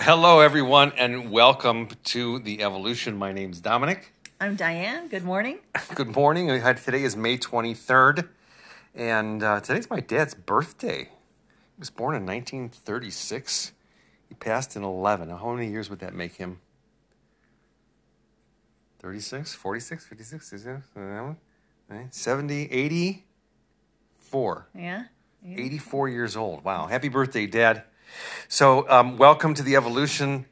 Hello, everyone, and welcome to the evolution. My name's Dominic. I'm Diane. Good morning. Good morning. Today is May 23rd, and uh, today's my dad's birthday. He was born in 1936. He passed in 11. Now, How many years would that make him? 36, 46, 56, 67, 70, 84. Yeah. 84 years old. Wow. Happy birthday, Dad. So, um, welcome to the evolution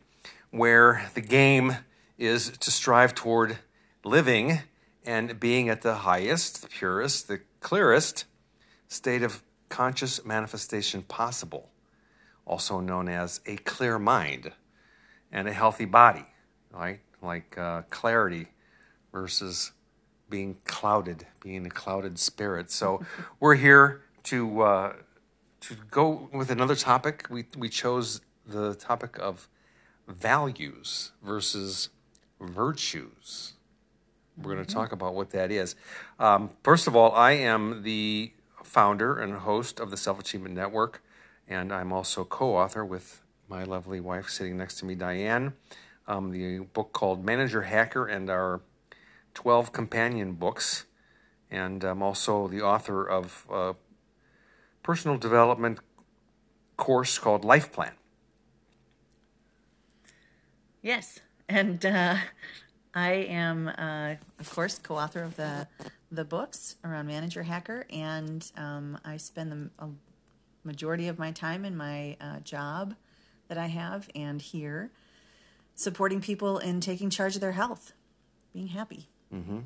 where the game is to strive toward living and being at the highest, the purest, the clearest state of conscious manifestation possible, also known as a clear mind and a healthy body, right? Like uh, clarity versus being clouded, being a clouded spirit. So we're here to uh, to go with another topic. We we chose the topic of values versus virtues. We're going to talk about what that is. Um, first of all, I am the founder and host of the Self Achievement Network, and I'm also co-author with my lovely wife sitting next to me, Diane. Um, the book called Manager Hacker and our 12 companion books. And I'm also the author of a personal development course called Life Plan. Yes. And uh, I am, uh, of course, co-author of the the books around Manager Hacker, and um, I spend the a majority of my time in my uh, job that I have and here, supporting people in taking charge of their health, being happy. Mm-hmm.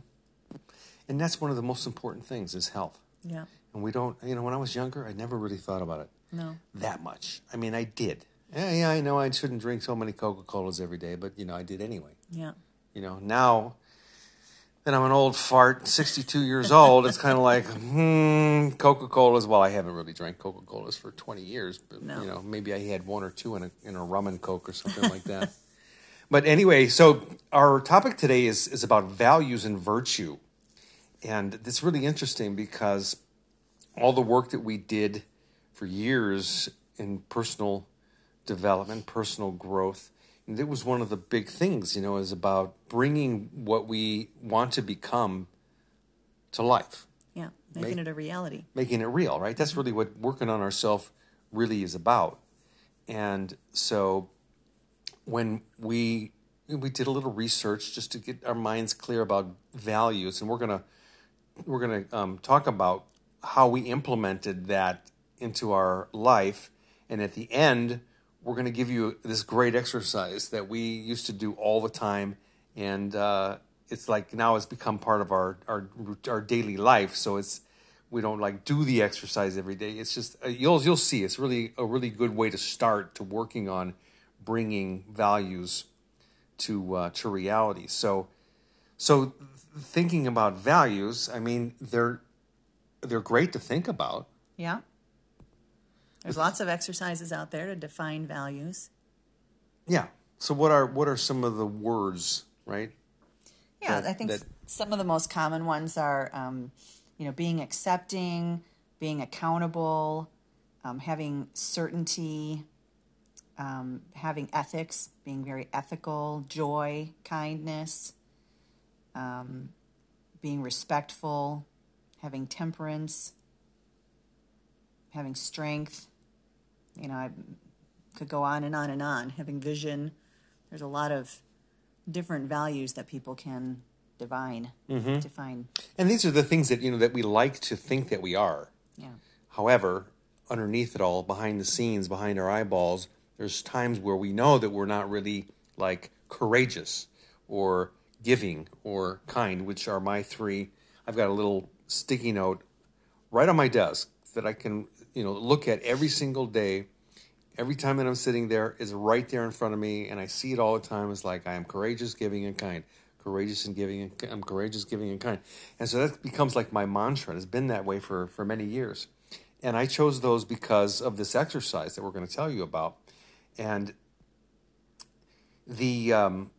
And that's one of the most important things is health. Yeah. And we don't, you know, when I was younger, I never really thought about it No. that much. I mean, I did. Yeah, yeah, I know I shouldn't drink so many Coca Colas every day, but, you know, I did anyway. Yeah. You know, now that I'm an old fart, 62 years old, it's kind of like, hmm, Coca Colas. Well, I haven't really drank Coca Colas for 20 years, but, No. you know, maybe I had one or two in a, in a rum and Coke or something like that. But anyway, so our topic today is, is about values and virtue. And it's really interesting because all the work that we did for years in personal development, personal growth, and it was one of the big things, you know, is about bringing what we want to become to life, Yeah. Making Make- it a reality. making it real, right? That's really what working on ourselves really is about. And so when we we did a little research just to get our minds clear about values, and we're gonna we're gonna um, talk about how we implemented that into our life, and at the end, we're gonna give you this great exercise that we used to do all the time, and uh, it's like now it's become part of our our our daily life. So it's we don't like do the exercise every day. It's just uh, you'll you'll see. It's really a really good way to start to working on bringing values to uh, to reality. So so thinking about values, I mean they're they're great to think about. Yeah. There's lots of exercises out there to define values. Yeah. So what are what are some of the words, right? Yeah, that- I think that- some of the most common ones are, um, you know, being accepting, being accountable, um, having certainty, um, having ethics, being very ethical, joy, kindness, um, being respectful, having temperance, having strength. You know, I could go on and on and on. Having vision. There's a lot of different values that people can divine, mm-hmm. define. And these are the things that you know that we like to think that we are. Yeah. However, underneath it all, behind the scenes, behind our eyeballs, there's times where we know that we're not really like courageous or giving or kind, which are my three. I've got a little sticky note right on my desk that I can, you know, look at every single day. Every time that I'm sitting there is right there in front of me, and I see it all the time. It's like I am courageous, giving, and kind. Courageous and giving, and I'm courageous, giving, and kind. And so that becomes like my mantra. And it's been that way for for many years. And I chose those because of this exercise that we're going to tell you about. And the um,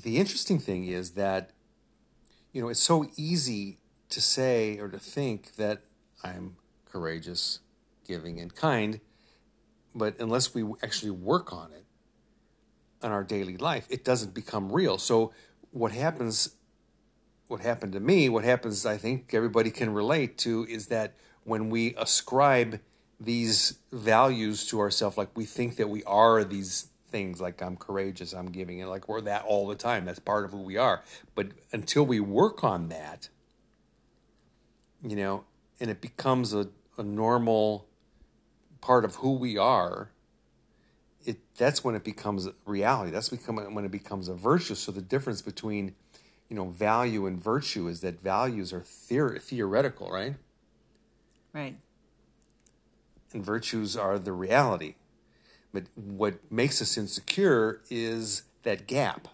the interesting thing is that you know it's so easy to say or to think that I'm courageous, giving, and kind, but unless we actually work on it, in our daily life, it doesn't become real. So what happens what happened to me, what happens I think everybody can relate to is that when we ascribe these values to ourselves like we think that we are these things like I'm courageous, I'm giving, and like we're that all the time. That's part of who we are. But until we work on that, you know, and it becomes a, a normal part of who we are, it that's when it becomes reality. That's become when it becomes a virtue. So the difference between, you know, value and virtue is that values are theor- theoretical, right? Right. And virtues are the reality. But what makes us insecure is that gap.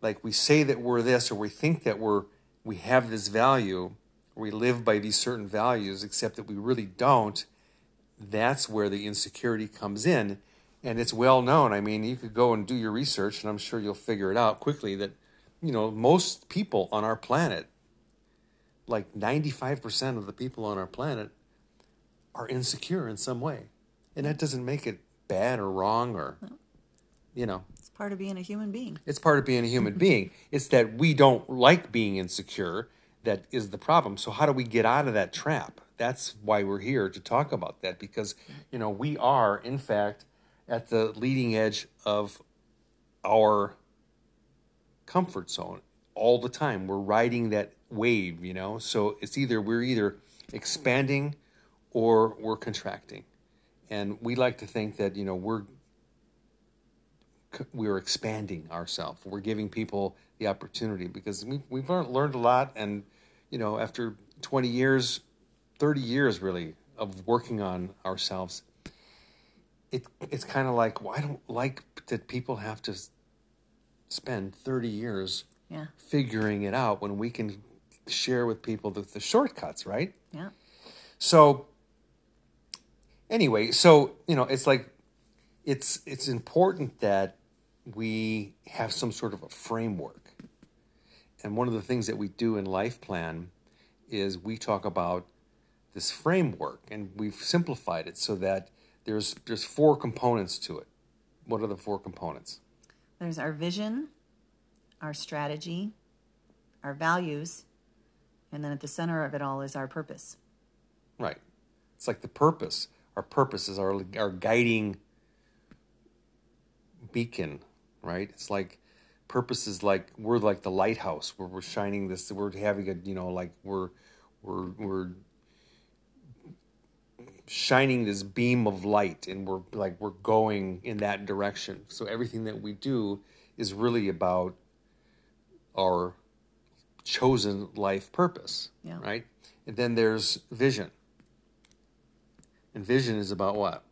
Like we say that we're this, or we think that we're we have this value, or we live by these certain values, except that we really don't. That's where the insecurity comes in, and it's well known. I mean, you could go and do your research, and I'm sure you'll figure it out quickly. That you know most people on our planet, like 95% of the people on our planet, are insecure in some way, and that doesn't make it bad or wrong or you know It's part of being a human being. it's part of being a human being it's that we don't like being insecure that is the problem. So how do we get out of that trap? That's why we're here to talk about that because you know we are in fact at the leading edge of our comfort zone all the time. We're riding that wave you know? So it's either we're either expanding or we're contracting. And we like to think that you know we're we're expanding ourselves. We're giving people the opportunity because we, we've learned, a lot, and you know, after twenty years, thirty years really of working on ourselves, it it's kind of like well, I don't like that people have to spend thirty years Yeah. figuring it out when we can share with people the, the shortcuts, right? Yeah. So anyway, so you know, it's like it's it's important that we have some sort of a framework. And one of the things that we do in Life Plan is we talk about this framework and we've simplified it so that there's there's four components to it. What are the four components? There's our vision, our strategy, our values, and then at the center of it all is our purpose. Right. It's like the purpose. Our purpose is our our guiding beacon, right? It's like purpose is like we're like the lighthouse where we're shining this we're having a you know like we're we're we're shining this beam of light and we're like we're going in that direction. So everything that we do is really about our chosen life purpose, Yeah. right? And then there's vision. And vision is about what?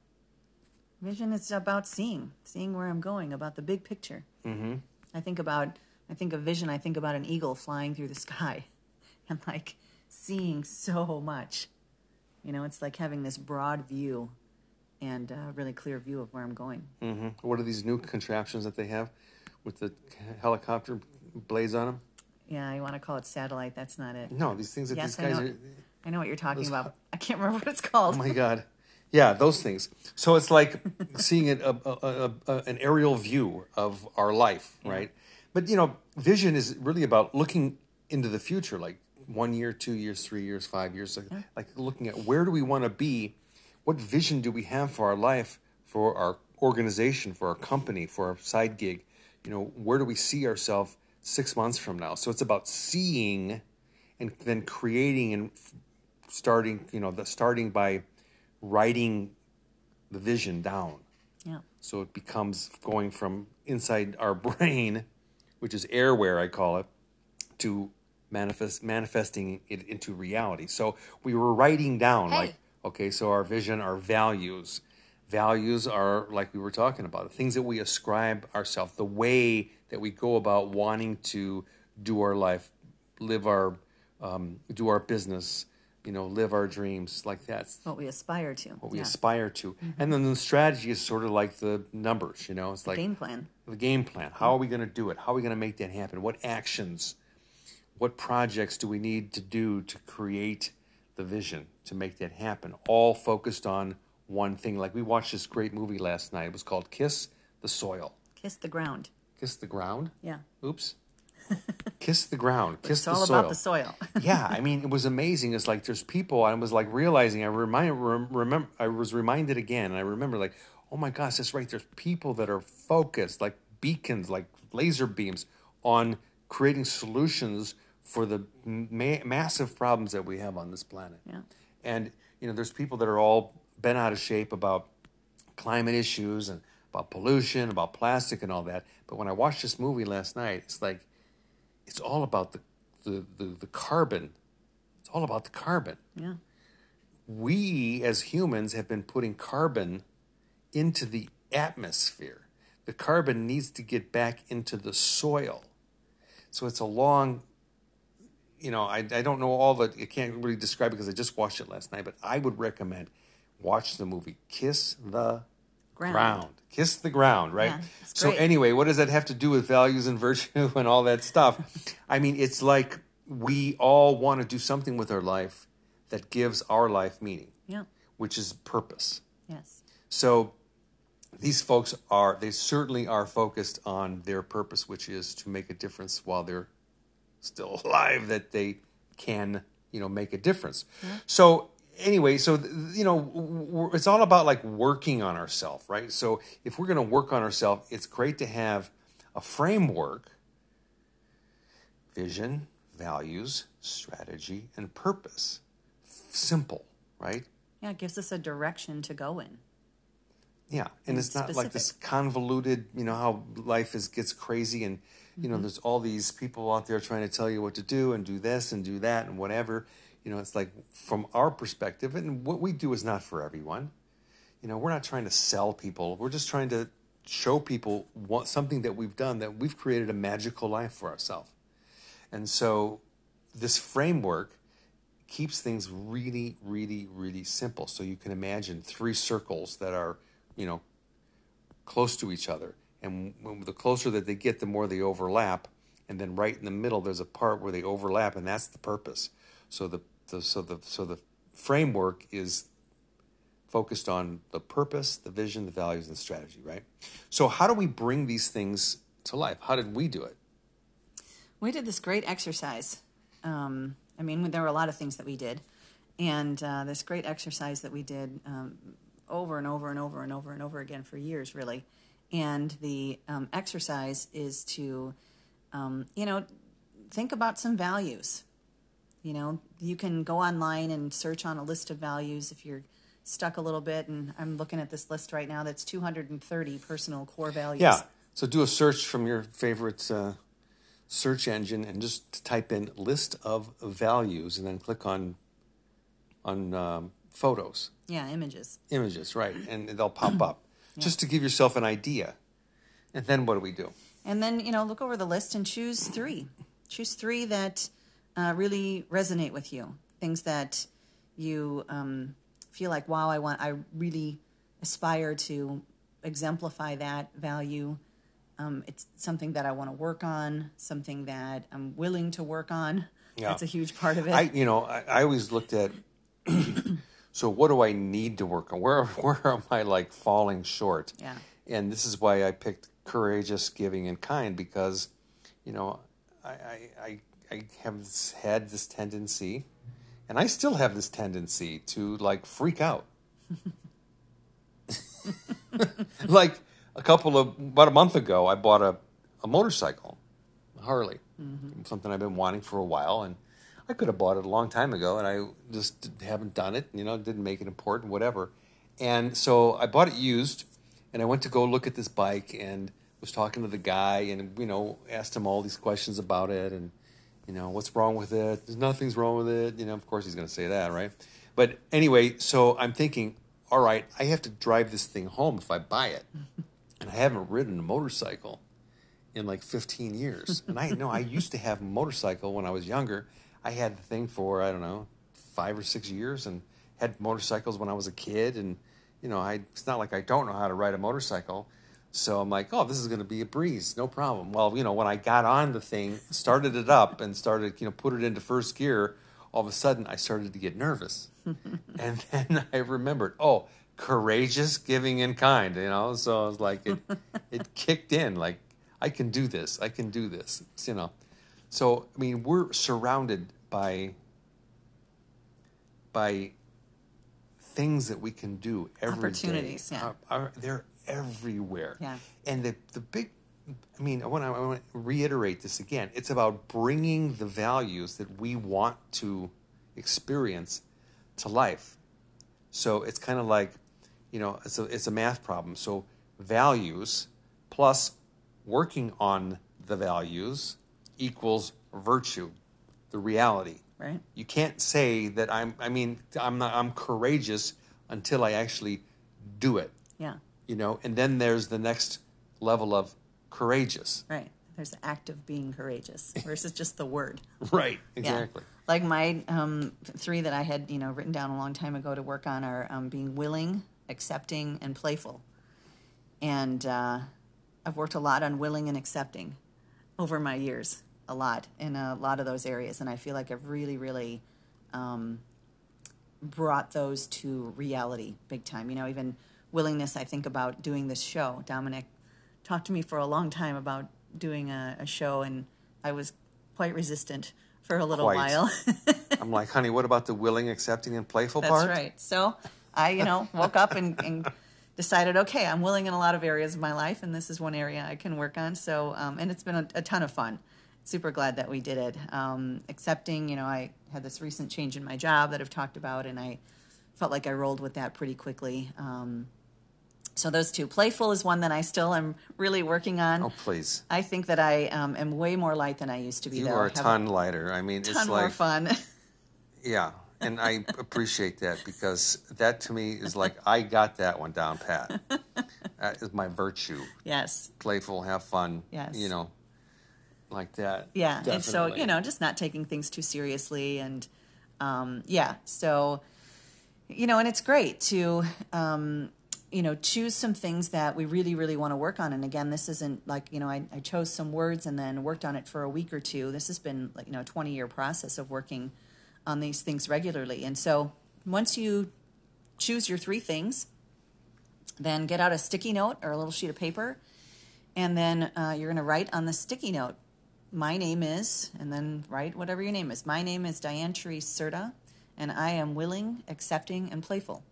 Vision is about seeing, seeing where I'm going, about the big picture. Mm-hmm. I think about, I think of vision. I think about an eagle flying through the sky, and like seeing so much. You know, it's like having this broad view, and a really clear view of where I'm going. hmm What are these new contraptions that they have with the helicopter blades on them? Yeah, you want to call it satellite? That's not it. No, these things that Yes, these I guys know. are. I know what you're talking Those- about. I can't remember what it's called. Oh my god. Yeah, those things. So it's like seeing it, a, a, a, an aerial view of our life, right? But you know, vision is really about looking into the future, like one year, two years, three years, five years, like, like looking at where do we want to be, what vision do we have for our life, for our organization, for our company, for our side gig, you know, where do we see ourselves six months from now? So it's about seeing, and then creating and starting, you know, the starting by writing the vision down. yeah, So it becomes going from inside our brain, which is airware, I call it, to manifest manifesting it into reality. So we were writing down Hey. like, okay, so our vision, our values. Values are like we were talking about, the things that we ascribe ourselves, the way that we go about wanting to do our life, live our, um, do our business, you know, live our dreams, like that what we aspire to. what we yeah. aspire to. Mm-hmm. And then the strategy is sort of like the numbers, you know, it's like Game plan. the game plan. How are we going to do it? How are we going to make that happen? What actions, what projects do we need to do to create the vision to make that happen? All focused on one thing. Like we watched this great movie last night. It was called Kiss the Soil. Kiss the ground. Kiss the ground. Yeah. Oops. Kiss the ground. Kiss It's the all soil. about the soil. yeah, I mean, it was amazing. It's like there's people. I was like realizing. I remind rem, remember. I was reminded again, and I remember like, oh my gosh, that's right. There's people that are focused, like beacons, like laser beams, on creating solutions for the ma- massive problems that we have on this planet. Yeah. And you know, there's people that are all bent out of shape about climate issues and about pollution, about plastic and all that. But when I watched this movie last night, it's like it's all about the the, the, the carbon. It's all about the carbon. yeah. We as humans have been putting carbon into the atmosphere. The carbon needs to get back into the soil. So it's a long you know, I, I don't know all the I can't really describe it because I just watched it last night, but I would recommend watch the movie Kiss the Ground. ground. Kiss the ground, right? Yeah, so anyway, what does that have to do with values and virtue and all that stuff? I mean, it's like we all want to do something with our life that gives our life meaning, Yeah. which is purpose. Yes. So these folks are they certainly are focused on their purpose, which is to make a difference while they're still alive, that they can, you know, make a difference. So anyway, so you know, it's all about like working on ourselves, right? So if we're going to work on ourselves, it's great to have a framework, vision, values, strategy, and purpose. Simple, right? Yeah, it gives us a direction to go in. Yeah, and it's not like this convoluted, you know, how life is gets crazy and you know, mm-hmm. there's all these people out there trying to tell you what to do and do this and do that and whatever. You know, it's like from our perspective and what we do is not for everyone. You know, we're not trying to sell people. We're just trying to show people what something that we've done that we've created a magical life for ourselves. And so this framework keeps things really, really, really simple. So you can imagine three circles that are, you know, close to each other. And the closer that they get, the more they overlap. And then right in the middle, there's a part where they overlap, and that's the purpose. So the, the so the so the framework is focused on the purpose, the vision, the values, and the strategy. Right. So how do we bring these things to life? How did we do it? We did this great exercise. Um, I mean, there were a lot of things that we did, and uh, this great exercise that we did um, over and over and over and over and over again for years, really. And the um, exercise is to, um, you know, think about some values. You know, you can go online and search on a list of values if you're stuck a little bit. And I'm looking at this list right now that's 230 personal core values. Yeah. So do a search from your favorite uh, search engine and just type in list of values and then click on on um, photos, Yeah, images. images, right, and they'll pop up just to give yourself an idea. And then what do we do? And then, you know, look over the list and choose three. Choose three that uh, really resonate with you. Things that you um, feel like, wow, I want, I really aspire to exemplify that value. Um, it's something that I want to work on, something that I'm willing to work on. Yeah. That's a huge part of it. I, you know, I, I always looked at. so what do I need to work on? Where where am I like falling short? Yeah. And this is why I picked courageous, giving, and kind because, you know, I I I, I have had this tendency, and I still have this tendency to like freak out. like a couple of about a month ago, I bought a, a motorcycle, a Harley, mm-hmm. something I've been wanting for a while, and I could have bought it a long time ago, and I just haven't done it. You know, didn't make it important, whatever. And so I bought it used, and I went to go look at this bike, and was talking to the guy, and you know, asked him all these questions about it, and you know, what's wrong with it? There's nothing's wrong with it. You know, of course he's going to say that, right? But anyway, so I'm thinking, all right, I have to drive this thing home if I buy it, and I haven't ridden a motorcycle in like 15 years. And I know I used to have a motorcycle when I was younger. I had the thing for, I don't know, five or six years and had motorcycles when I was a kid. And, you know, I, it's not like I don't know how to ride a motorcycle. So I'm like, oh, this is going to be a breeze, no problem. Well, you know, when I got on the thing, started it up and started, you know, put it into first gear, all of a sudden I started to get nervous. and then I remembered, oh, courageous, giving, and kind. You know, so I was like it it kicked in. Like I can do this. I can do this. You know, so I mean, we're surrounded by by things that we can do every day. Opportunities, yeah. Uh, are- are- they're everywhere. Yeah. And the the big, I mean, I want to I want to reiterate this again. It's about bringing the values that we want to experience to life. So it's kind of like, you know, it's a it's a math problem. So values plus working on the values equals virtue, the reality. Right. You can't say that I'm. I mean, I'm not. I'm courageous until I actually do it. Yeah. You know, and then there's the next level of courageous. Right. There's the act of being courageous versus just the word. Right. Yeah. Exactly. Like my um, three that I had, you know, written down a long time ago to work on are um, being willing, accepting, and playful. And uh, I've worked a lot on willing and accepting over my years, a lot in a lot of those areas, and I feel like I've really, really um, brought those to reality big time. You know, even willingness. I think about doing this show. Dominic talked to me for a long time about doing a, a show, and I was quite resistant for a little Quite. while. I'm like, honey, what about the willing, accepting, and playful That's part? That's right. So I, you know, woke up and, and decided, okay, I'm willing in a lot of areas of my life, and this is one area I can work on. So, um, and it's been a, a ton of fun. Super glad that we did it. Um, accepting, you know, I had this recent change in my job that I've talked about, and I felt like I rolled with that pretty quickly. Um, so those two. Playful is one that I still am really working on. Oh, please. I think that I um, am way more light than I used to be. You though. are a ton lighter. I mean, ton it's more like, fun. yeah. And I appreciate that because that to me is like, I got that one down pat. That is my virtue. yes. Playful, have fun. Yes. You know, like that. Yeah, and so you know, just not taking things too seriously, and um, yeah, so you know, and it's great to um, you know choose some things that we really, really want to work on. And again, this isn't like you know, I, I chose some words and then worked on it for a week or two. This has been like you know, a twenty year process of working on these things regularly. And so once you choose your three things, then get out a sticky note or a little sheet of paper, and then uh, you're going to write on the sticky note my name is, and then write whatever your name is. My name is Diane Therese Serta, and I am willing, accepting, and playful.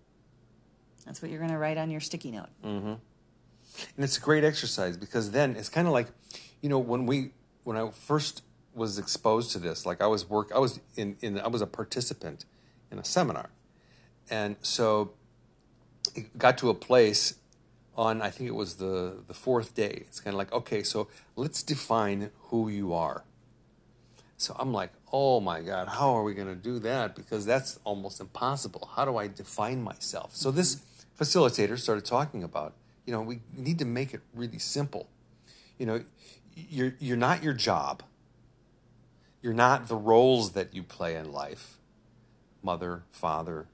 That's what you're going to write on your sticky note. Mm-hmm. and it's a great exercise because then it's kind of like you know when we when i first was exposed to this like i was work i was in, in i was a participant in a seminar. And so it got to a place on i think it was the the fourth day. It's kind of like okay so let's define who you are. So i'm like oh my god how are we going to do that? Because that's almost impossible. How do i define myself? So this facilitator started talking about you know we need to make it really simple. You know you're you're not your job. You're not the roles that you play in life. Mother father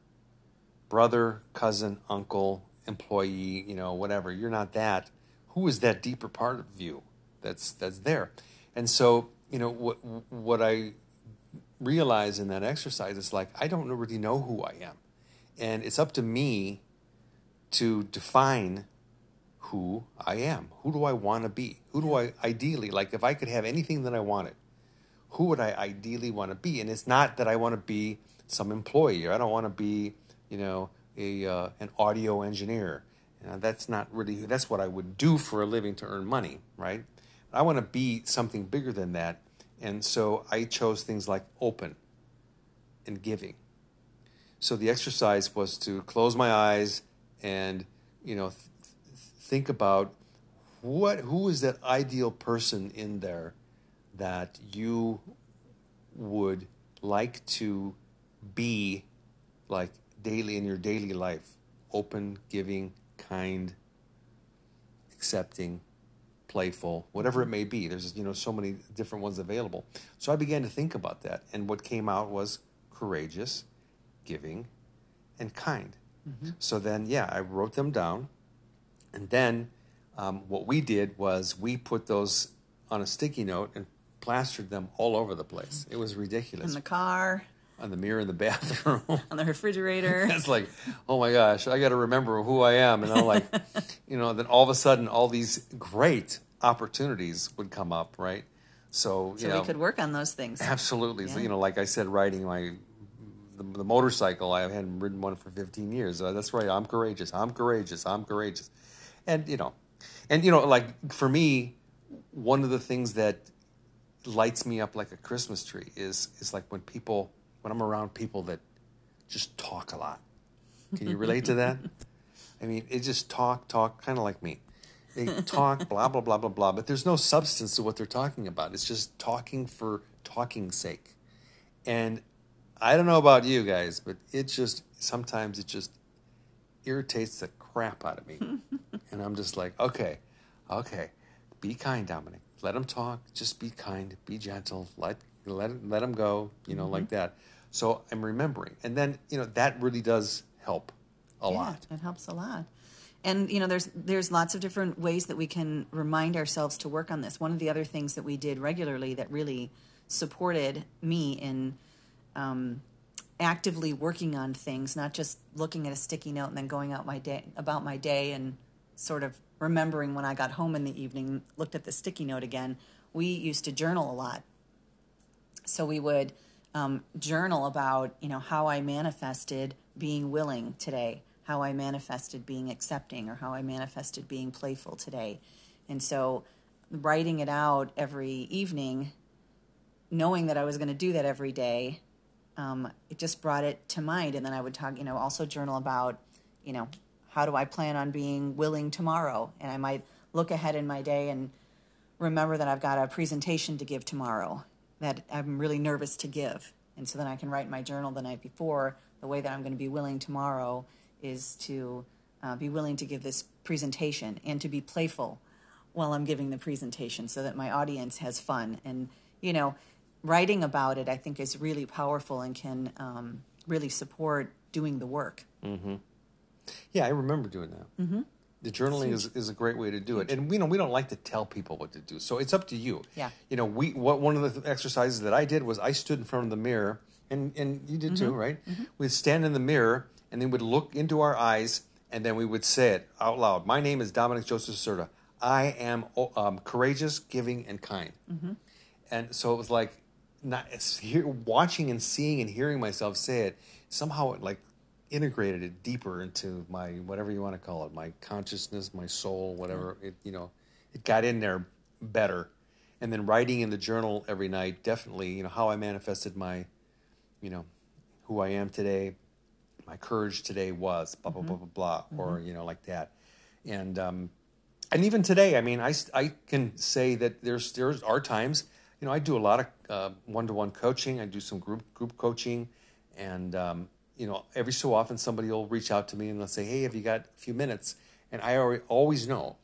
brother cousin uncle employee you know whatever. You're not that. Who is that deeper part of you that's that's there? And so you know what what i realize in that exercise is like i don't really know who i am. And it's up to me to define who I am. Who do I want to be? Who do I ideally like? If I could have anything that I wanted, who would I ideally want to be? And it's not that I want to be some employee. Or I don't want to be, you know, a uh, an audio engineer. You know, that's not really. That's what I would do for a living to earn money, right? I want to be something bigger than that, and so I chose things like open and giving. So the exercise was to close my eyes and you know th- th- think about what who is that ideal person in there that you would like to be like daily in your daily life? Open giving kind accepting playful whatever it may be. There's you know so many different ones available. So i began to think about that and what came out was courageous giving and kind so then yeah i wrote them down and then um, what we did was we put those on a sticky note and plastered them all over the place it was ridiculous. In the car, on the mirror in the bathroom. on the refrigerator. it's like, oh my gosh, I got to remember who I am. And I'm like, you know, then all of a sudden, all these great opportunities would come up, right? So, you so know, we could work on those things. absolutely. So, Yeah. you know, like I said, writing my the, the motorcycle, I hadn't ridden one for 15 years. Uh, that's right. I'm courageous. I'm courageous. I'm courageous. And you know, and you know, like for me, one of the things that lights me up like a Christmas tree is is like when people when I'm around people that just talk a lot. Can you relate to that? I mean, it just talk, talk, kind of like me. They talk, blah blah blah blah blah, but there's no substance to what they're talking about. It's just talking for talking's sake. And I don't know about you guys, but it just sometimes it just irritates the crap out of me. and I'm just like, okay, okay, be kind, Dominic. Let him talk. Just be kind. Be gentle. Let let let him go. You know, like mm-hmm. that. So I'm remembering, and then you know that really does help a Yeah, lot. It helps a lot. And you know, there's there's lots of different ways that we can remind ourselves to work on this. One of the other things that we did regularly that really supported me in um, actively working on things, not just looking at a sticky note and then going out my day about my day and sort of remembering when I got home in the evening, looked at the sticky note again. We used to journal a lot so we would um, journal about you know how i manifested being willing today how i manifested being accepting or how i manifested being playful today and so writing it out every evening knowing that i was going to do that every day um, it just brought it to mind and then i would talk you know also journal about you know how do i plan on being willing tomorrow and i might look ahead in my day and remember that I've got a presentation to give tomorrow that I'm really nervous to give. And so then I can write my journal the night before the way that I'm going to be willing tomorrow is to uh, be willing to give this presentation and to be playful while I'm giving the presentation so that my audience has fun. And, you know, writing about it I think is really powerful and can um, really support doing the work. Yeah, I remember doing that. Mm-hmm. The journaling is, is a great way to do it, and we know we don't like to tell people what to do, so it's up to you. Yeah. you know, we what one of the exercises that I did was I stood in front of the mirror, and and you did too, right? We'd stand in the mirror, and then we'd look into our eyes, and then we would say it out loud. My name is Dominic Joseph Serta. I am oh, um, courageous, giving, and kind. And so it was like, not hear, watching and seeing and hearing myself say it. Somehow it like integrated it deeper into my whatever you want to call it, my consciousness, my soul, whatever mm-hmm. it you know, it got in there better. And then writing in the journal every night, definitely, you know, how I manifested my, you know, who I am today, my courage today was blah blah mm-hmm. blah blah blah, or mm-hmm. you know, like that. And um, and even today, I mean, i i can say that there's there's are times, you know, I do a lot of one to one coaching. I do some group group coaching, and um, you know, every so often somebody will reach out to me and they'll say, "Hey, have you got a few minutes?" And I always know,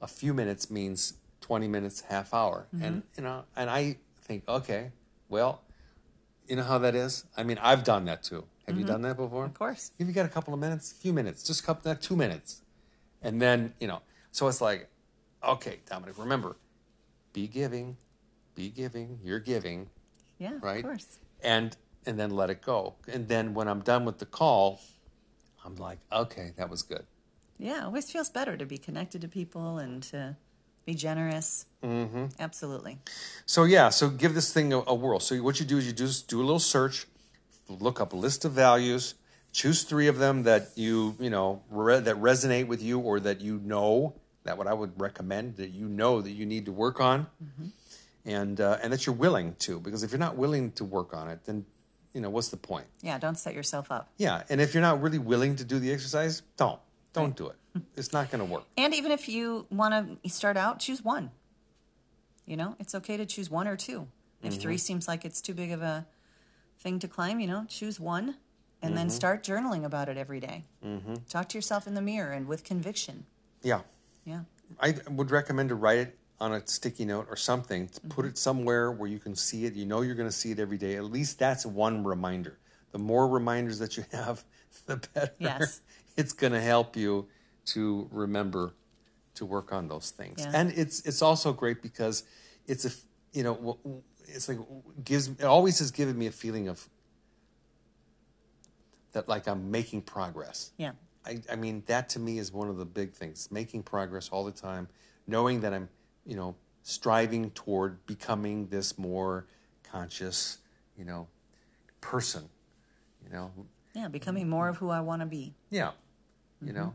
a few minutes means twenty minutes, half hour, mm-hmm. and you know, and I think, okay, well, you know how that is. I mean, I've done that too. Have you mm-hmm. done that before? Of course. If you got a couple of minutes, a few minutes, just a couple, not two minutes, and then you know. So it's like, okay, Dominic, remember, be giving, be giving. You're giving, Yeah, right? of course. And and then let it go. And then when I'm done with the call, I'm like, okay, that was good. Yeah, it always feels better to be connected to people and to be generous. Mm-hmm. Absolutely. So yeah, so give this thing a, a whirl. So what you do is you just do a little search, look up a list of values, choose three of them that you you know re- that resonate with you or that you know that what I would recommend that you know that you need to work on, and uh, and that you're willing to. Because if you're not willing to work on it, then you know what's the point? Yeah, don't set yourself up. Yeah, and if you're not really willing to do the exercise, don't don't do it. It's not going to work. And even if you want to start out, choose one. You know, it's okay to choose one or two. If three mm-hmm. seems like it's too big of a thing to climb, you know, choose one and then mm-hmm. start journaling about it every day. Mm-hmm. Talk to yourself in the mirror and with conviction. Yeah. Yeah. I would recommend to write it on a sticky note or something. To Put it mm-hmm. somewhere where you can see it. You know you're going to see it every day. At least that's one reminder. The more reminders that you have, the better. Yes. It's going to help you to remember to work on those things. Yeah. And it's it's also great because it's a you know it's like gives it always has given me a feeling of that like I'm making progress. Yeah. I, I mean, that to me is one of the big things. Making progress all the time, knowing that I'm, you know, striving toward becoming this more conscious, you know, person. You know, Yeah. Becoming more of who I want to be. yeah, you know,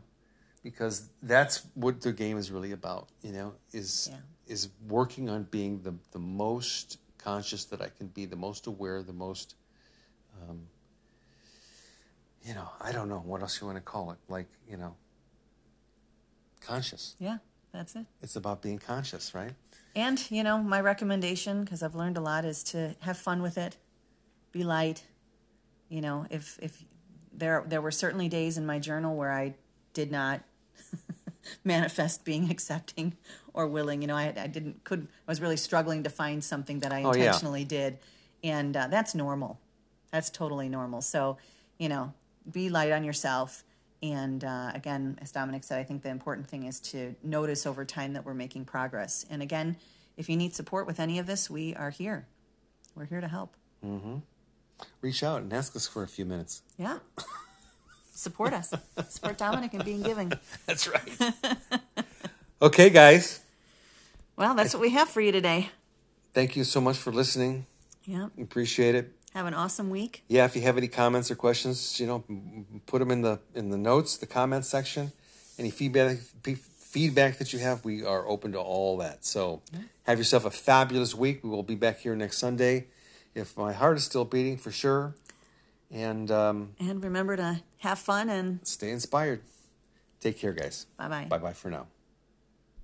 because that's what the game is really about. You know, is Yeah. is working on being the the most conscious that I can be, the most aware, the most, um, you know, I don't know what else you want to call it. Like you know, conscious. Yeah. That's it. It's about being conscious, right? And, you know, my recommendation, because I've learned a lot, is to have fun with it, be light. You know, if, if there, there were certainly days in my journal where I did not manifest being accepting or willing. You know, I, I didn't, could, I was really struggling to find something that I Oh, yeah. intentionally did. And uh, that's normal. That's totally normal. So, you know, be light on yourself. And uh, again, as Dominic said, I think the important thing is to notice over time that we're making progress. And again, if you need support with any of this, we are here. We're here to help. Reach out and ask us for a few minutes. Yeah. Support us. Support Dominic in being giving. That's right. okay, guys. Well, that's what we have for you today. Thank you so much for listening. Yeah. Appreciate it. Have an awesome week. Yeah, if you have any comments or questions, you know, put them in the in the notes, the comments section. Any feedback feedback that you have, we are open to all that. So, have yourself a fabulous week. We will be back here next Sunday, if my heart is still beating for sure. And um, And remember to have fun and stay inspired. Take care, guys. bye bye. Bye bye for now.